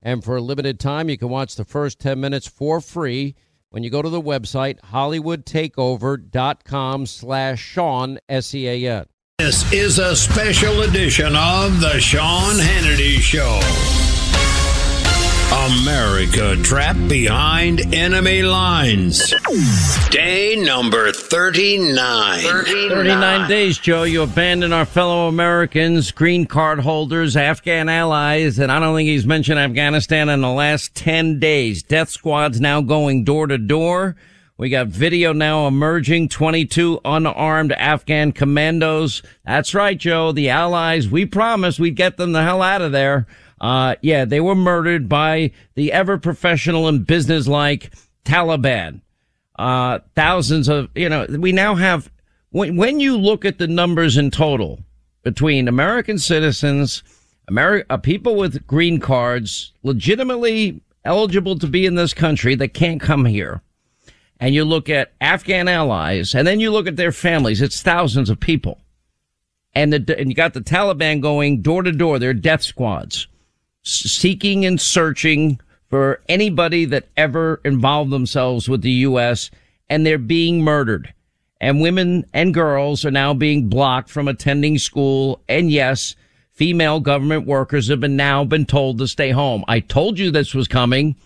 And for a limited time, you can watch the first 10 minutes for free when you go to the website hollywoodtakeover.com slash Sean, S-E-A-N. This is a special edition of the Sean Hannity Show. America trapped behind enemy lines. Day number 39. 39 days, Joe. You abandon our fellow Americans, green card holders, Afghan allies, and I don't think he's mentioned Afghanistan in the last 10 days. Death squads now going door to door. We got video now emerging, 22 unarmed Afghan commandos. That's right, Joe. The allies, we promised we'd get them the hell out of there. Uh, yeah, they were murdered by the ever professional and businesslike Taliban. Uh, thousands of, you know, we now have, when, when you look at the numbers in total between American citizens, Ameri- uh, people with green cards, legitimately eligible to be in this country that can't come here, and you look at Afghan allies, and then you look at their families, it's thousands of people. And the, and you got the Taliban going door to door, their death squads seeking and searching for anybody that ever involved themselves with the U.S. and they're being murdered. And women and girls are now being blocked from attending school. And yes, female government workers have been now been told to stay home. I told you this was coming.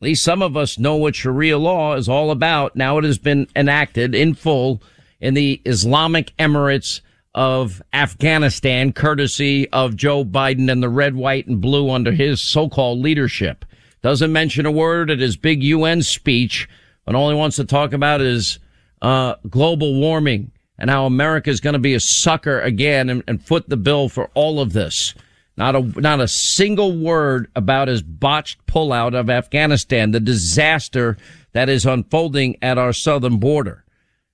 At least some of us know what Sharia law is all about. Now it has been enacted in full in the Islamic Emirates of Afghanistan, courtesy of Joe Biden and the red, white, and blue under his so-called leadership. Doesn't mention a word at his big UN speech, but all he wants to talk about is uh, global warming and how America is going to be a sucker again and, and foot the bill for all of this. Not a not a single word about his botched pullout of Afghanistan, the disaster that is unfolding at our southern border.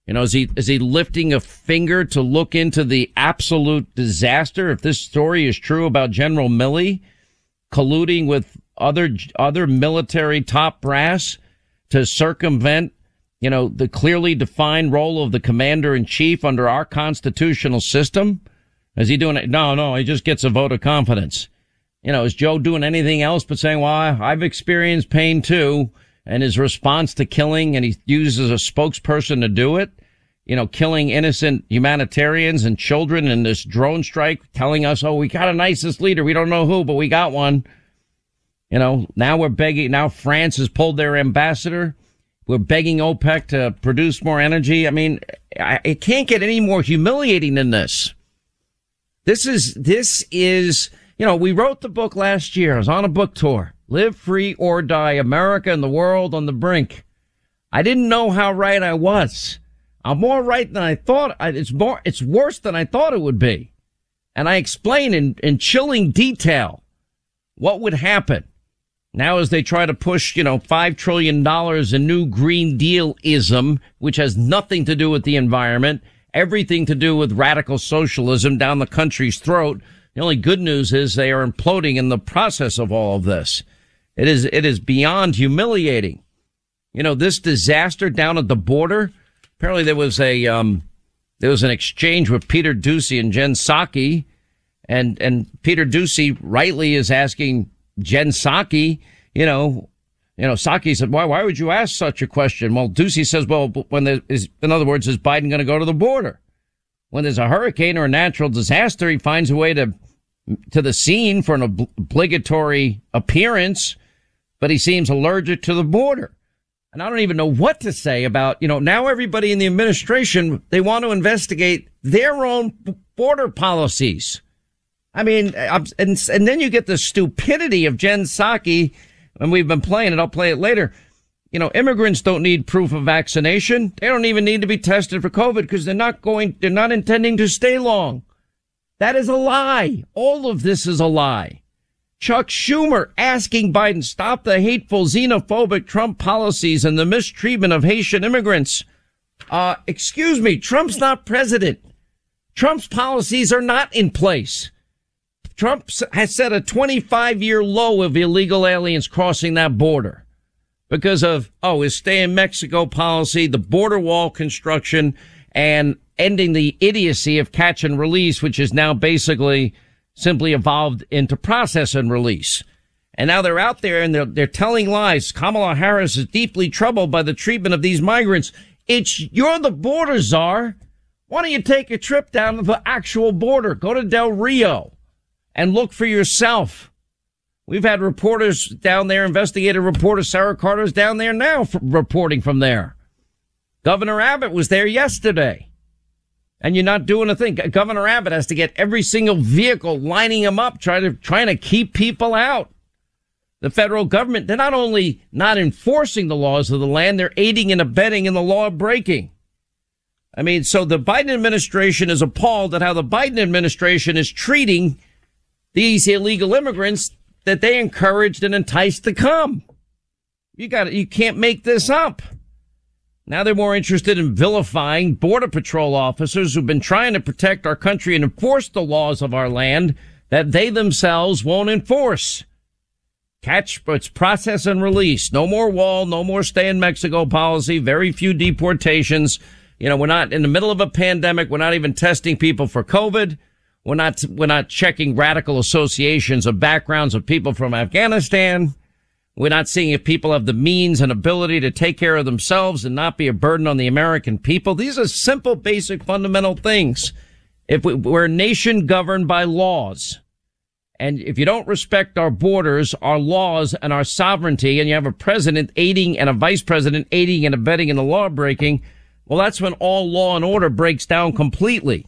You know, is he, is he lifting a finger to look into the absolute disaster? If this story is true about General Milley colluding with other, other military top brass to circumvent, you know, the clearly defined role of the commander in chief under our constitutional system? Is he doing it? No, no, he just gets a vote of confidence. You know, is Joe doing anything else but saying, well, I've experienced pain too and his response to killing, and he uses a spokesperson to do it. You know, killing innocent humanitarians and children in this drone strike, telling us, "Oh, we got an ISIS leader. We don't know who, but we got one." You know, now we're begging. Now France has pulled their ambassador. we're begging OPEC to produce more energy. I mean, I, it can't get any more humiliating than this. This is, this is, you know, we wrote the book last year. I was on a book tour. Live free or die. America and the world on the brink. I didn't know how right I was. I'm more right than I thought. It's more, it's worse than I thought it would be. And I explain in, in chilling detail what would happen now, as they try to push, you know, $5 trillion in new Green Deal ism, which has nothing to do with the environment, everything to do with radical socialism down the country's throat. The only good news is they are imploding in the process of all of this. It is, it is beyond humiliating. You know, this disaster down at the border. Apparently there was a, um, there was an exchange with Peter Doocy and Jen Psaki. And, and Peter Doocy rightly is asking Jen Psaki, you know, you know, Psaki said, why, why would you ask such a question? Well, Doocy says, well, when there is, in other words, is Biden going to go to the border? When there's a hurricane or a natural disaster, he finds a way to, to the scene for an obligatory appearance, but he seems allergic to the border. And I don't even know what to say about, you know, now everybody in the administration, they want to investigate their own border policies. I mean, and, and then you get the stupidity of Jen Psaki, and we've been playing it. I'll play it later. You know, immigrants don't need proof of vaccination. They don't even need to be tested for COVID because they're not going, they're not intending to stay long. That is a lie. All of this is a lie. Chuck Schumer asking Biden stop the hateful xenophobic Trump policies and the mistreatment of Haitian immigrants. Uh, excuse me, Trump's not president. Trump's policies are not in place. Trump has set a 25 year low of illegal aliens crossing that border because of, oh, his stay in Mexico policy, the border wall construction, and ending the idiocy of catch and release, which is now basically simply evolved into process and release. And now they're out there and they're, they're telling lies. Kamala Harris is deeply troubled by the treatment of these migrants. It's, you're the border czar. Why don't you take a trip down to the actual border? Go to Del Rio and look for yourself. We've had reporters down there, investigative reporter Sarah Carter's down there now reporting from there. Governor Abbott was there yesterday. And you're not doing a thing. Governor Abbott has to get every single vehicle lining them up, trying to, trying to keep people out. The federal government, they're not only not enforcing the laws of the land, they're aiding and abetting in the law breaking. I mean, so the Biden administration is appalled at how the Biden administration is treating these illegal immigrants that they encouraged and enticed to come. You got it. you can't make this up. Now they're more interested in vilifying border patrol officers who've been trying to protect our country and enforce the laws of our land that they themselves won't enforce. Catch, it's process and release. No more wall, no more stay in Mexico policy, very few deportations. You know, we're not in the middle of a pandemic. We're not even testing people for COVID. We're not, we're not checking radical associations of backgrounds of people from Afghanistan. We're not seeing if people have the means and ability to take care of themselves and not be a burden on the American people. These are simple, basic, fundamental things. If we, we're a nation governed by laws, and if you don't respect our borders, our laws, and our sovereignty, and you have a president aiding and a vice president aiding and abetting in the law breaking, well, that's when all law and order breaks down completely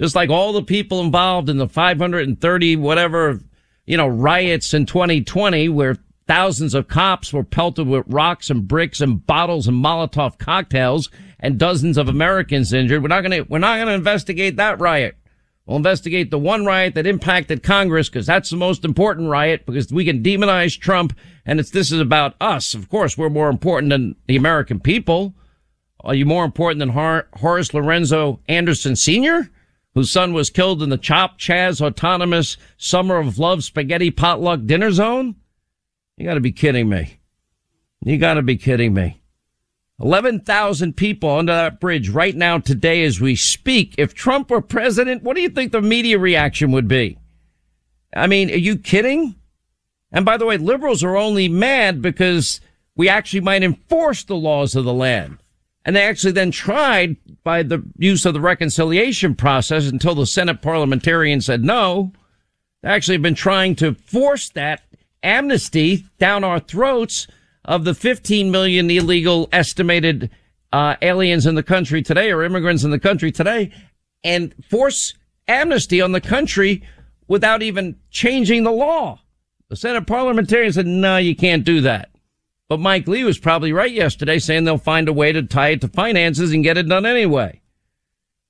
just like all the people involved in the 530 whatever, you know, riots in 2020 where thousands of cops were pelted with rocks and bricks and bottles and Molotov cocktails and dozens of Americans injured. We're not going to, we're not going to investigate that riot. We'll investigate the one riot that impacted Congress because that's the most important riot because we can demonize Trump and it's, this is about us. Of course, we're more important than the American people. Are you more important than Horace Lorenzo Anderson Sr.? whose son was killed in the Chop Chaz autonomous Summer of Love spaghetti potluck dinner zone? You gotta be kidding me. You gotta be kidding me. 11,000 people under that bridge right now today as we speak. If Trump were president, what do you think the media reaction would be? I mean, are you kidding? And by the way, liberals are only mad because we actually might enforce the laws of the land. And they actually then tried by the use of the reconciliation process until the Senate parliamentarian said no. They actually have been trying to force that amnesty down our throats of the 15 million illegal estimated uh, aliens in the country today or immigrants in the country today and force amnesty on the country without even changing the law. The Senate parliamentarian said, no, you can't do that. But Mike Lee was probably right yesterday saying they'll find a way to tie it to finances and get it done anyway.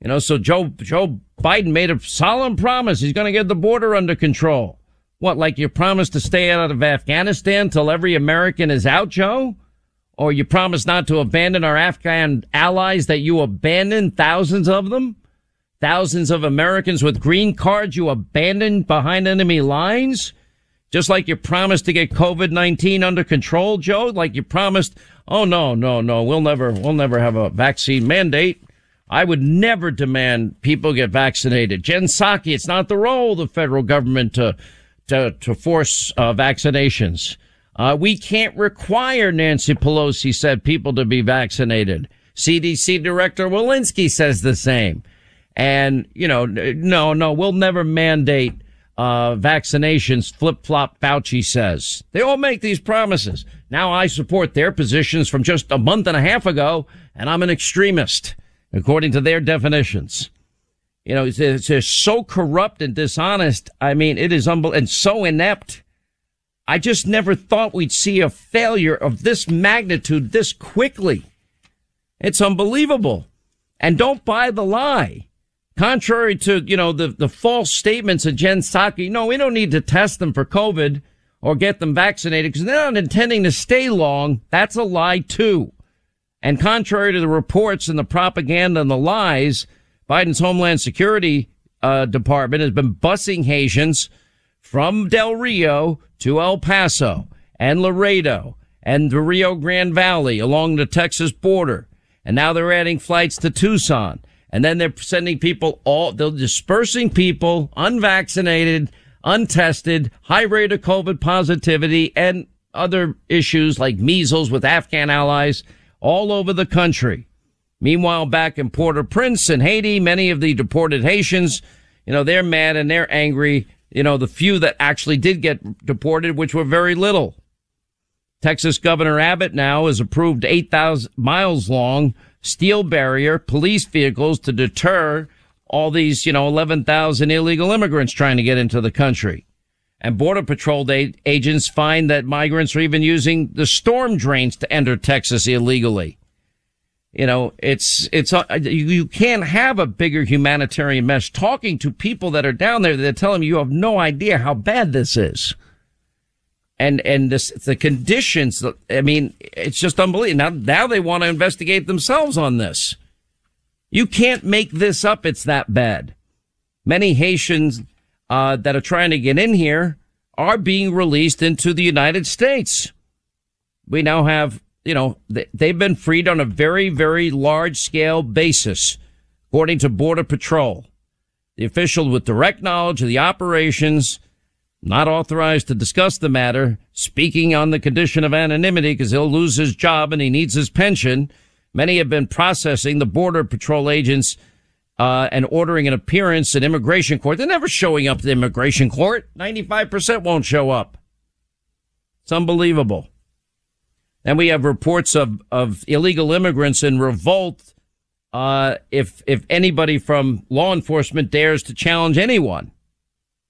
You know, so Joe, Joe Biden made a solemn promise. He's going to get the border under control. What, like you promised to stay out of Afghanistan till every American is out, Joe? Or you promised not to abandon our Afghan allies that you abandoned thousands of them? Thousands of Americans with green cards you abandoned behind enemy lines? Just like you promised to get COVID-19 under control, Joe? Like you promised, oh no, no, no, we'll never, we'll never have a vaccine mandate. I would never demand people get vaccinated. Jen Psaki, it's not the role of the federal government to to, to force uh, vaccinations. Uh, we can't require, Nancy Pelosi said, people to be vaccinated. CDC Director Walensky says the same. And, you know, no, no, we'll never mandate uh, vaccinations, flip flop, Fauci says. They all make these promises. Now I support their positions from just a month and a half ago, and I'm an extremist, according to their definitions. You know, it's, it's so corrupt and dishonest. I mean, it is unbelievable and so inept. I just never thought we'd see a failure of this magnitude this quickly. It's unbelievable. And don't buy the lie. Contrary to, you know, the, the false statements of Jen Psaki, no, we don't need to test them for COVID or get them vaccinated because they're not intending to stay long. That's a lie too. And contrary to the reports and the propaganda and the lies, Biden's Homeland Security uh, Department has been busing Haitians from Del Rio to El Paso and Laredo and the Rio Grande Valley along the Texas border. And now they're adding flights to Tucson. And then they're sending people all, they're dispersing people unvaccinated, untested, high rate of COVID positivity and other issues like measles with Afghan allies all over the country. Meanwhile, back in Port-au-Prince in Haiti, many of the deported Haitians, you know, they're mad and they're angry. You know, the few that actually did get deported, which were very little. Texas Governor Abbott now has approved 8,000 miles long steel barrier police vehicles to deter all these, you know, 11,000 illegal immigrants trying to get into the country. And Border Patrol agents find that migrants are even using the storm drains to enter Texas illegally. You know, it's, it's, uh, you can't have a bigger humanitarian mess talking to people that are down there that tell them you have no idea how bad this is. And, and this, the conditions, I mean, it's just unbelievable. Now, now they want to investigate themselves on this. You can't make this up. It's that bad. Many Haitians, uh, that are trying to get in here are being released into the United States. We now have you know, they've been freed on a very, very large scale basis, according to Border Patrol. The official with direct knowledge of the operations, not authorized to discuss the matter, speaking on the condition of anonymity because he'll lose his job and he needs his pension. Many have been processing the Border Patrol agents uh, and ordering an appearance in immigration court. They're never showing up to immigration court. 95% won't show up. It's unbelievable. And we have reports of, of illegal immigrants in revolt. Uh, if, if anybody from law enforcement dares to challenge anyone,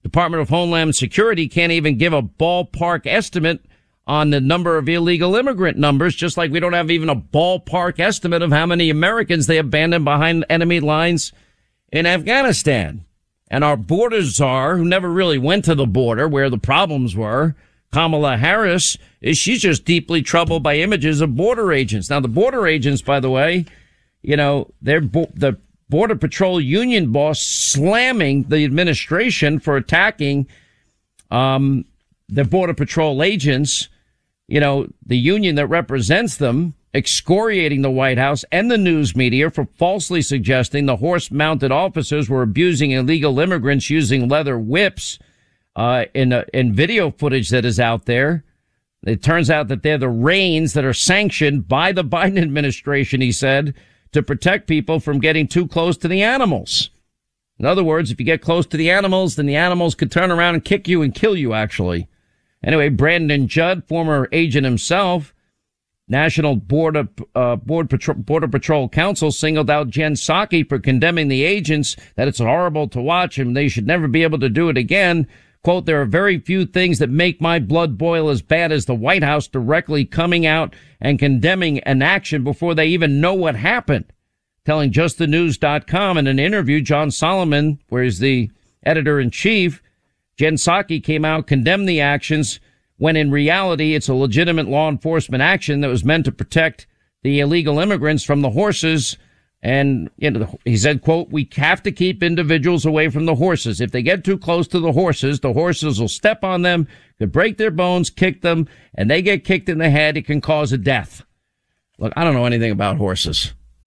Department of Homeland Security can't even give a ballpark estimate on the number of illegal immigrant numbers, just like we don't have even a ballpark estimate of how many Americans they abandoned behind enemy lines in Afghanistan. And our border czar, who never really went to the border where the problems were, Kamala Harris is she's just deeply troubled by images of border agents. Now, the border agents, by the way, you know, they're bo- the border patrol union boss slamming the administration for attacking, um, the border patrol agents, you know, the union that represents them, excoriating the White House and the news media for falsely suggesting the horse mounted officers were abusing illegal immigrants using leather whips uh, in uh, in video footage that is out there. It turns out that they're the reins that are sanctioned by the Biden administration. He said to protect people from getting too close to the animals. In other words, if you get close to the animals, then the animals could turn around and kick you and kill you. Actually, anyway, Brandon Judd, former agent himself, National Border, uh, Patrol, Border Patrol Council singled out Jen Psaki for condemning the agents that it's horrible to watch and they should never be able to do it again. Quote, there are very few things that make my blood boil as bad as the White House directly coming out and condemning an action before they even know what happened. Telling justthenews.com in an interview, John Solomon, where he's the editor in chief, Jen Psaki came out, condemned the actions, when in reality it's a legitimate law enforcement action that was meant to protect the illegal immigrants from the horses. And you know, he said, quote, we have to keep individuals away from the horses. If they get too close to the horses, the horses will step on them, could break their bones, kick them, and they get kicked in the head. It can cause a death. Look, I don't know anything about horses.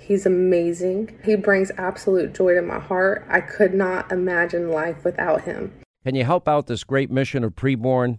He's amazing. He brings absolute joy to my heart. I could not imagine life without him. Can you help out this great mission of preborn?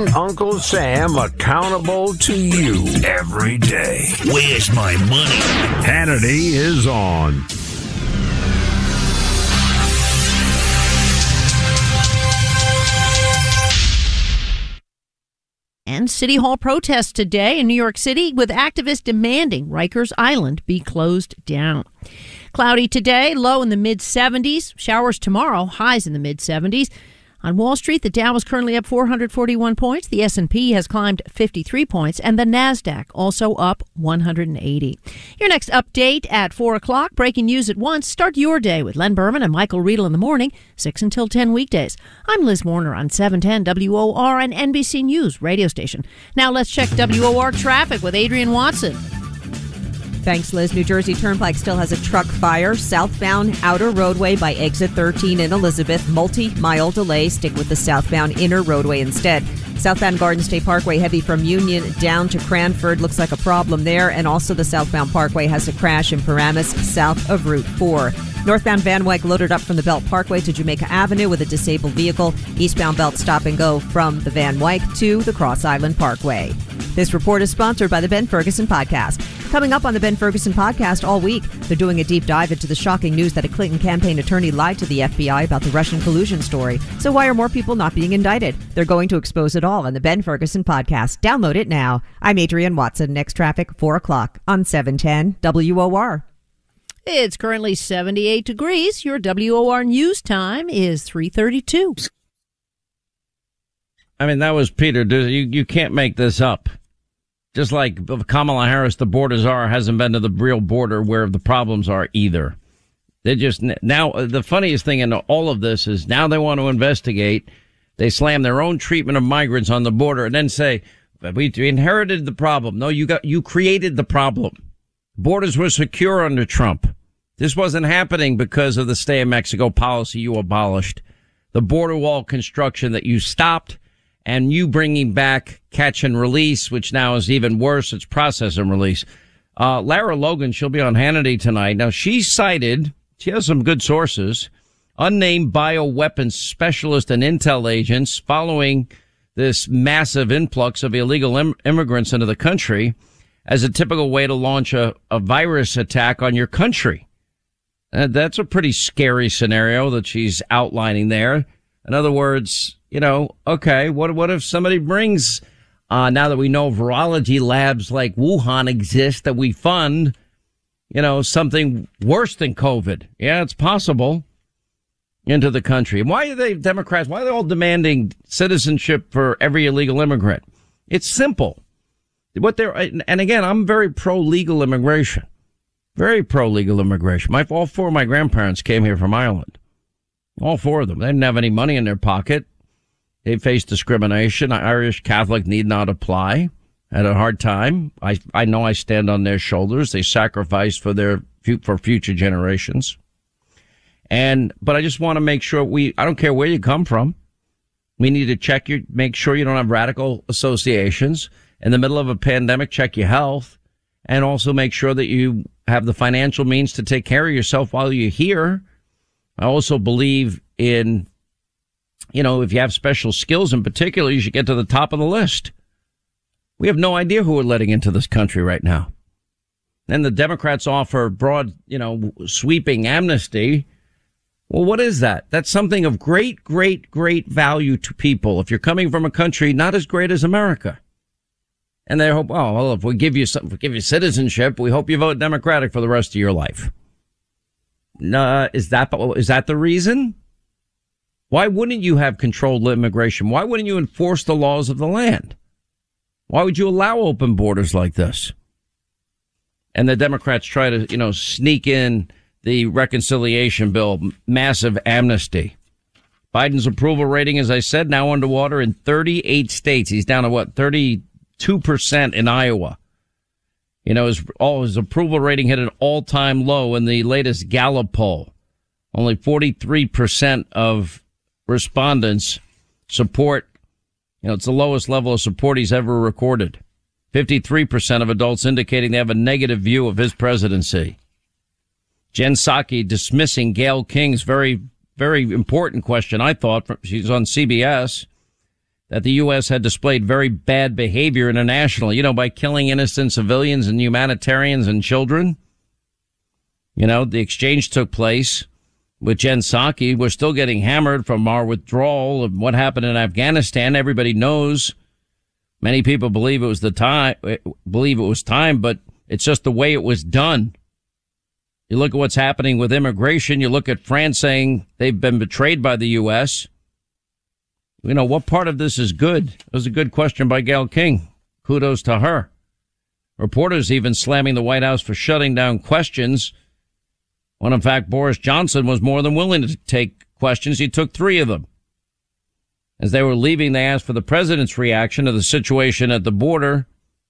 Keeping Uncle Sam accountable to you every day. Where's my money? Hannity is on. And City Hall protests today in New York City with activists demanding Rikers Island be closed down. Cloudy today, low in the mid 70s. Showers tomorrow, highs in the mid 70s. On Wall Street, the Dow is currently up 441 points. The S&P has climbed 53 points, and the Nasdaq also up 180. Your next update at four o'clock. Breaking news at once. Start your day with Len Berman and Michael Riedel in the morning, six until 10 weekdays. I'm Liz Warner on 710 WOR and NBC News radio station. Now let's check WOR traffic with Adrian Watson. Thanks, Liz. New Jersey Turnpike still has a truck fire. Southbound outer roadway by exit 13 in Elizabeth. Multi mile delay. Stick with the southbound inner roadway instead. Southbound Garden State Parkway heavy from Union down to Cranford. Looks like a problem there. And also the southbound parkway has a crash in Paramus south of Route 4. Northbound Van Wyck loaded up from the Belt Parkway to Jamaica Avenue with a disabled vehicle. Eastbound Belt stop and go from the Van Wyck to the Cross Island Parkway. This report is sponsored by the Ben Ferguson Podcast. Coming up on the Ben Ferguson Podcast all week, they're doing a deep dive into the shocking news that a Clinton campaign attorney lied to the FBI about the Russian collusion story. So why are more people not being indicted? They're going to expose it all on the Ben Ferguson Podcast. Download it now. I'm Adrienne Watson. Next traffic, 4 o'clock on 710 WOR. It's currently 78 degrees. Your WOR news time is 332. I mean, that was Peter. You, you can't make this up. Just like Kamala Harris, the border czar, hasn't been to the real border where the problems are either. They just now uh, the funniest thing in all of this is now they want to investigate. They slam their own treatment of migrants on the border and then say we inherited the problem. No, you got you created the problem. Borders were secure under Trump. This wasn't happening because of the stay in Mexico policy you abolished, the border wall construction that you stopped, and you bringing back catch and release, which now is even worse. It's process and release. Uh, Lara Logan, she'll be on Hannity tonight. Now she cited, she has some good sources, unnamed bioweapons specialist and intel agents following this massive influx of illegal Im- immigrants into the country as a typical way to launch a, a virus attack on your country. Uh, that's a pretty scary scenario that she's outlining there. In other words, you know, okay, what what if somebody brings uh, now that we know virology labs like Wuhan exist that we fund, you know, something worse than COVID. Yeah, it's possible into the country. And why are they Democrats? Why are they all demanding citizenship for every illegal immigrant? It's simple. What they're, and again, I'm very pro legal immigration, very pro legal immigration. My, all four of my grandparents came here from Ireland. All four of them. They didn't have any money in their pocket. They face discrimination. Irish Catholic need not apply. Had a hard time. I, I know I stand on their shoulders. They sacrificed for their, for future generations. And, but I just want to make sure we, I don't care where you come from. We need to check your, make sure you don't have radical associations. In the middle of a pandemic, check your health and also make sure that you have the financial means to take care of yourself while you're here. I also believe in, you know, if you have special skills in particular, you should get to the top of the list. We have no idea who we're letting into this country right now. And the Democrats offer broad, you know, sweeping amnesty well, what is that? That's something of great, great, great value to people. If you're coming from a country not as great as America, and they hope, oh, well, if we give you some, we give you citizenship, we hope you vote Democratic for the rest of your life. Uh, is that is that the reason? Why wouldn't you have controlled immigration? Why wouldn't you enforce the laws of the land? Why would you allow open borders like this? And the Democrats try to, you know, sneak in the reconciliation bill, massive amnesty. Biden's approval rating, as I said, now underwater in 38 states. He's down to what, 32% in Iowa. You know, his, all his approval rating hit an all time low in the latest Gallup poll. Only 43% of respondents support, you know, it's the lowest level of support he's ever recorded. 53% of adults indicating they have a negative view of his presidency. Jen Psaki dismissing Gayle King's very, very important question. I thought she's on CBS that the U.S. had displayed very bad behavior internationally, you know, by killing innocent civilians and humanitarians and children. You know, the exchange took place with Jen Psaki. We're still getting hammered from our withdrawal of what happened in Afghanistan. Everybody knows. Many people believe it was the time, believe it was time, but it's just the way it was done. You look at what's happening with immigration. You look at France saying they've been betrayed by the U.S. You know, what part of this is good? It was a good question by Gayle King. Kudos to her. Reporters even slamming the White House for shutting down questions when in fact Boris Johnson was more than willing to take questions. He took three of them. As they were leaving, they asked for the president's reaction to the situation at the border.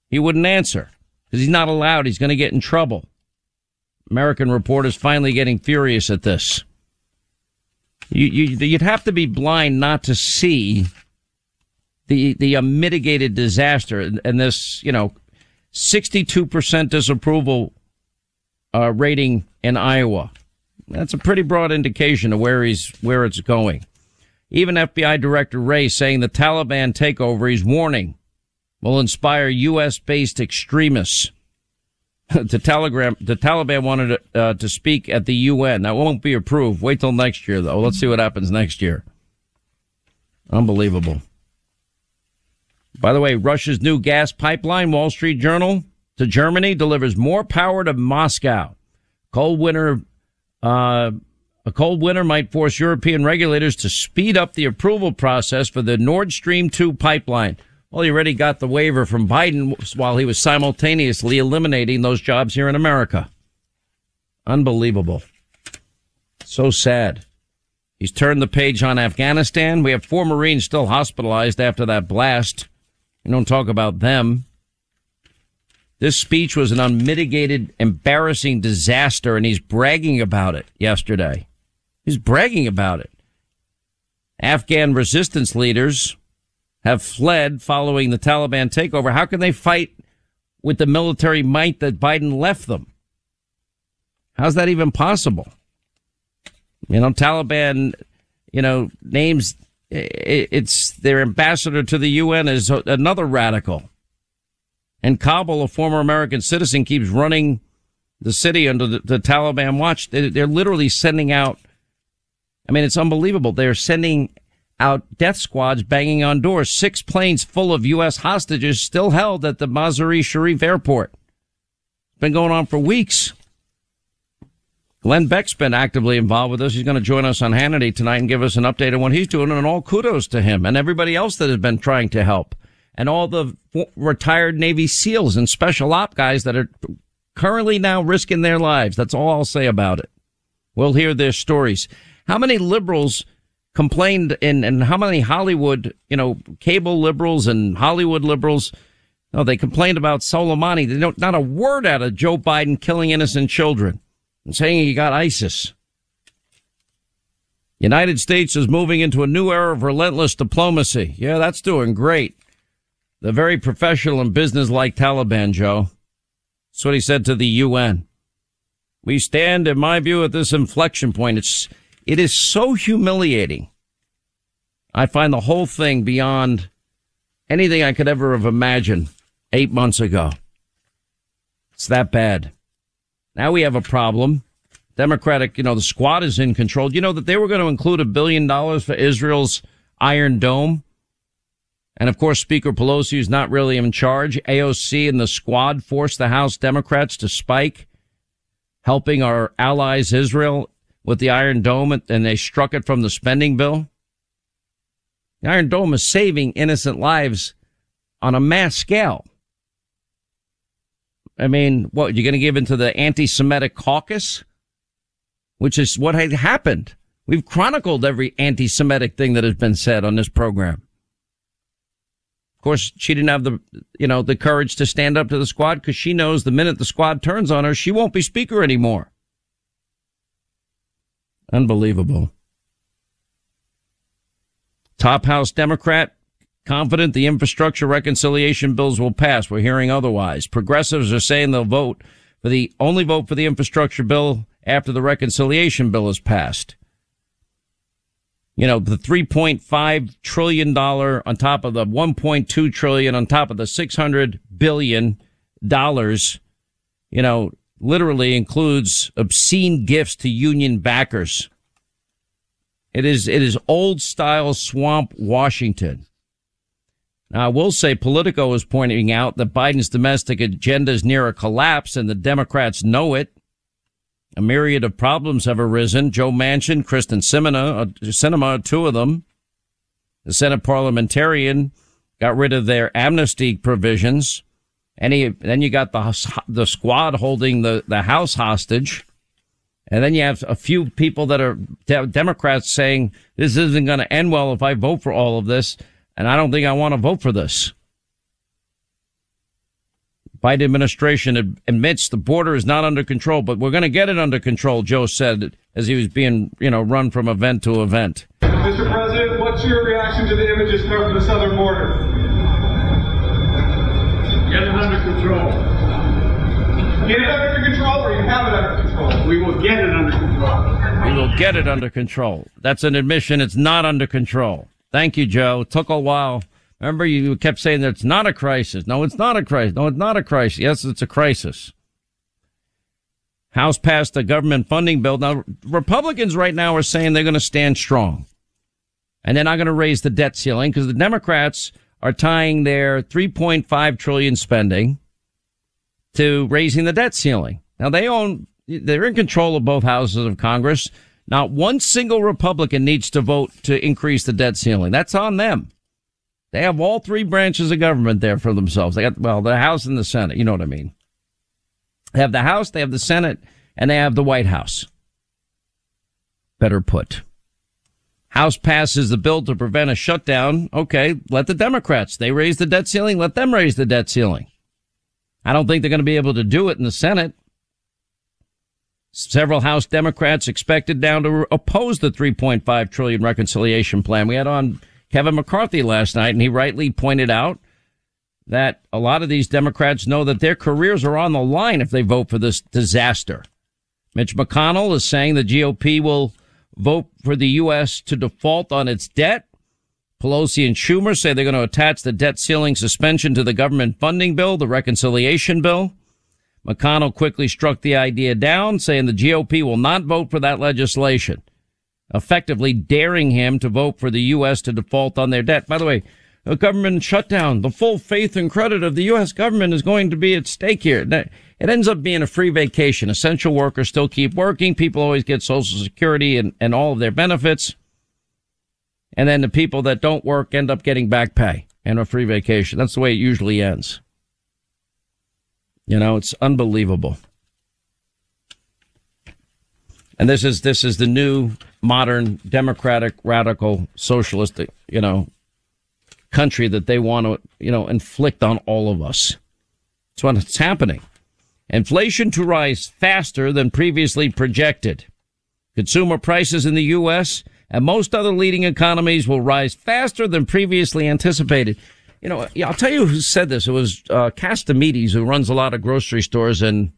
He wouldn't answer because he's not allowed. He's going to get in trouble. American reporters finally getting furious at this. You, you, you'd have to be blind not to see the the uh, unmitigated disaster and this, you know, 62% disapproval uh, rating in Iowa. That's a pretty broad indication of where he's, where it's going. Even FBI Director Wray saying the Taliban takeover, he's warning, will inspire U.S. based extremists. the Telegram, the Taliban wanted uh, to speak at the UN. That won't be approved. Wait till next year, though. Let's see what happens next year. Unbelievable. By the way, Russia's new gas pipeline, Wall Street Journal, to Germany delivers more power to Moscow. Cold winter, uh, a cold winter might force European regulators to speed up the approval process for the Nord Stream 2 pipeline. Well, he already got the waiver from Biden while he was simultaneously eliminating those jobs here in America. Unbelievable. So sad. He's turned the page on Afghanistan. We have four Marines still hospitalized after that blast. We don't talk about them. This speech was an unmitigated, embarrassing disaster, and he's bragging about it yesterday. He's bragging about it. Afghan resistance leaders have fled following the Taliban takeover. How can they fight with the military might that Biden left them? How's that even possible? You know, Taliban, you know, names it's their ambassador to the UN is another radical. And Kabul, a former American citizen, keeps running the city under the, the Taliban watch. They, they're literally sending out. I mean, it's unbelievable. They're sending out death squads banging on doors. Six planes full of U.S. hostages still held at the Mazar-e Sharif airport. It's been going on for weeks. Glenn Beck's been actively involved with us. He's going to join us on Hannity tonight and give us an update on what he's doing. And all kudos to him and everybody else that has been trying to help and all the retired Navy SEALs and special op guys that are currently now risking their lives. That's all I'll say about it. We'll hear their stories. How many liberals complained in, and how many Hollywood, you know, cable liberals and Hollywood liberals, no, they complained about Soleimani. They don't, not a word out of Joe Biden killing innocent children and saying he got ISIS. United States is moving into a new era of relentless diplomacy. Yeah, that's doing great. The very professional and businesslike Taliban, Joe. That's what he said to the UN. We stand, in my view, at this inflection point. It's, it is so humiliating. I find the whole thing beyond anything I could ever have imagined eight months ago. It's that bad. Now we have a problem. Democratic, you know, the squad is in control. You know that they were going to include a billion dollars for Israel's Iron Dome. And of course, Speaker Pelosi is not really in charge. AOC and the squad forced the House Democrats to spike, helping our allies Israel with the Iron Dome, and they struck it from the spending bill. The Iron Dome is saving innocent lives on a mass scale. I mean, what, you're going to give into the anti-Semitic caucus? Which is what had happened. We've chronicled every anti-Semitic thing that has been said on this program. Of course, she didn't have the, you know, the courage to stand up to the squad because she knows the minute the squad turns on her, she won't be speaker anymore. Unbelievable. Top House Democrat confident the infrastructure reconciliation bills will pass. We're hearing otherwise. Progressives are saying they'll vote for the only vote for the infrastructure bill after the reconciliation bill is passed. You know, the 3.5 trillion dollar on top of the 1.2 trillion on top of the 600 billion dollars, you know, literally includes obscene gifts to union backers. It is, it is old style swamp Washington. Now, I will say Politico is pointing out that Biden's domestic agenda is near a collapse and the Democrats know it. A myriad of problems have arisen. Joe Manchin, Sinema, uh, Sinema, two of them. The Senate parliamentarian got rid of their amnesty provisions. And he, then you got the, the squad holding the, the House hostage. And then you have a few people that are de- Democrats saying this isn't going to end well if I vote for all of this and I don't think I want to vote for this. Biden administration admits the border is not under control, but we're going to get it under control, Joe said as he was being, you know, run from event to event. Mr. President, what's your reaction to the images from the southern border? Get it under control. Get it under control or you have it under control? We will get it under control. We will get it under control. That's an admission. It's not under control. Thank you, Joe. It took a while. Remember, you kept saying that it's not a crisis. No, it's not a crisis. No, it's not a crisis. Yes, it's a crisis. House passed a government funding bill. Now, Republicans right now are saying they're going to stand strong and they're not going to raise the debt ceiling because the Democrats are tying their 3.5 trillion spending to raising the debt ceiling. Now they own, they're in control of both houses of Congress. Not one single Republican needs to vote to increase the debt ceiling. That's on them. They have all three branches of government there for themselves. They got, well, the House and the Senate. You know what I mean? They have the House, they have the Senate, and they have the White House. Better put. House passes the bill to prevent a shutdown. Okay, let the Democrats. They raise the debt ceiling. Let them raise the debt ceiling. I don't think they're going to be able to do it in the Senate. Several House Democrats expected now to oppose the 3.5 trillion reconciliation plan. We had on Kevin McCarthy last night and he rightly pointed out that a lot of these Democrats know that their careers are on the line if they vote for this disaster. Mitch McConnell is saying the GOP will vote for the U.S. to default on its debt. Pelosi and Schumer say they're going to attach the debt ceiling suspension to the government funding bill, the reconciliation bill. McConnell quickly struck the idea down, saying the GOP will not vote for that legislation, effectively daring him to vote for the U.S. to default on their debt. By the way, a government shutdown, the full faith and credit of the U.S. government is going to be at stake here. It ends up being a free vacation. Essential workers still keep working. People always get Social Security and, and all of their benefits. And then the people that don't work end up getting back pay and a free vacation. That's the way it usually ends. You know, it's unbelievable. And this is this is the new modern democratic radical socialist, you know, country that they want to, you know, inflict on all of us. That's what's happening. Inflation to rise faster than previously projected. Consumer prices in the U.S. and most other leading economies will rise faster than previously anticipated. You know, I'll tell you who said this. It was uh, Catsimatidis, who runs a lot of grocery stores, and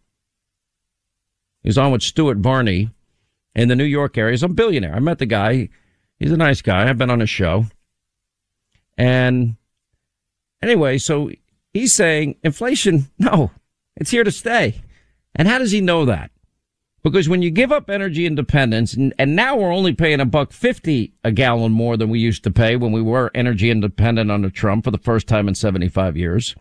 he's on with Stuart Varney in the New York area. He's a billionaire. I met the guy. He's a nice guy. I've been on his show. And anyway, so he's saying inflation, no, it's here to stay. And how does he know that? Because when you give up energy independence, and, and now we're only paying a buck fifty a gallon more than we used to pay when we were energy independent under Trump for the first time in 75 years.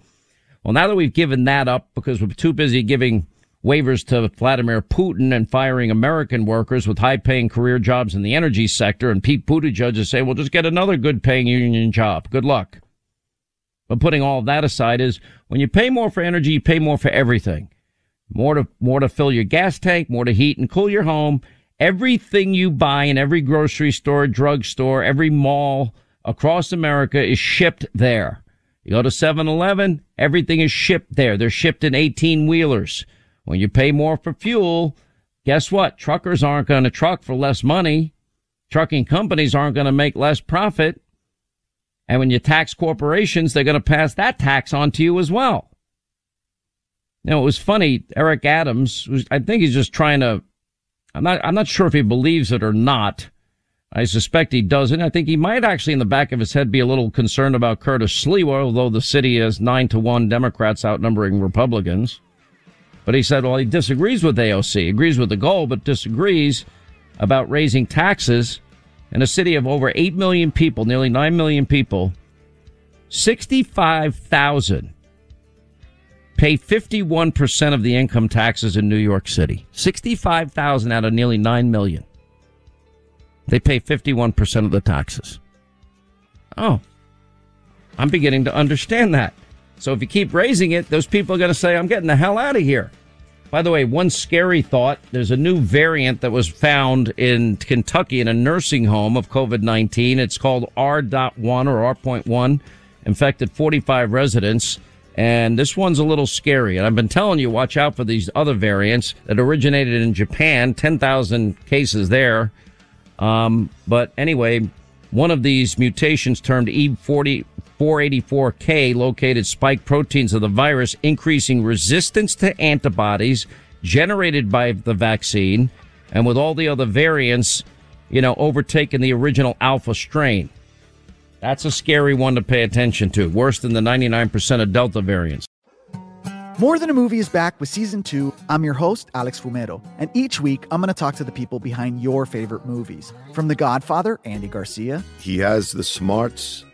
Well, now that we've given that up because we're too busy giving waivers to Vladimir Putin and firing American workers with high paying career jobs in the energy sector, and Pete Buttigieg is saying, well, just get another good paying union job. Good luck. But putting all that aside is when you pay more for energy, you pay more for everything. More to, more to fill your gas tank, more to heat and cool your home. Everything you buy in every grocery store, drugstore, every mall across America is shipped there. You go to 7-Eleven, everything is shipped there. They're shipped in 18 wheelers. When you pay more for fuel, guess what? Truckers aren't going to truck for less money. Trucking companies aren't going to make less profit. And when you tax corporations, they're going to pass that tax on to you as well. Now, it was funny. Eric Adams, I think he's just trying to, I'm not, I'm not sure if he believes it or not. I suspect he doesn't. I think he might actually in the back of his head be a little concerned about Curtis Sliwa, although the city has nine to one Democrats outnumbering Republicans. But he said, well, he disagrees with AOC, agrees with the goal, but disagrees about raising taxes in a city of over 8 million people, nearly 9 million people, 65,000 pay 51% of the income taxes in New York City. 65,000 out of nearly 9 million. They pay 51% of the taxes. Oh, I'm beginning to understand that. So if you keep raising it, those people are going to say, I'm getting the hell out of here. By the way, one scary thought there's a new variant that was found in Kentucky in a nursing home of COVID 19. It's called R.1 or R.1, infected 45 residents. And this one's a little scary. And I've been telling you, watch out for these other variants that originated in Japan, 10,000 cases there. Um, but anyway, one of these mutations termed E40, 484K located spike proteins of the virus, increasing resistance to antibodies generated by the vaccine and with all the other variants, you know, overtaking the original alpha strain. That's a scary one to pay attention to, worse than the 99% of Delta variants. More Than a Movie is back with season two. I'm your host, Alex Fumero, and each week I'm going to talk to the people behind your favorite movies. From The Godfather, Andy Garcia. He has the smarts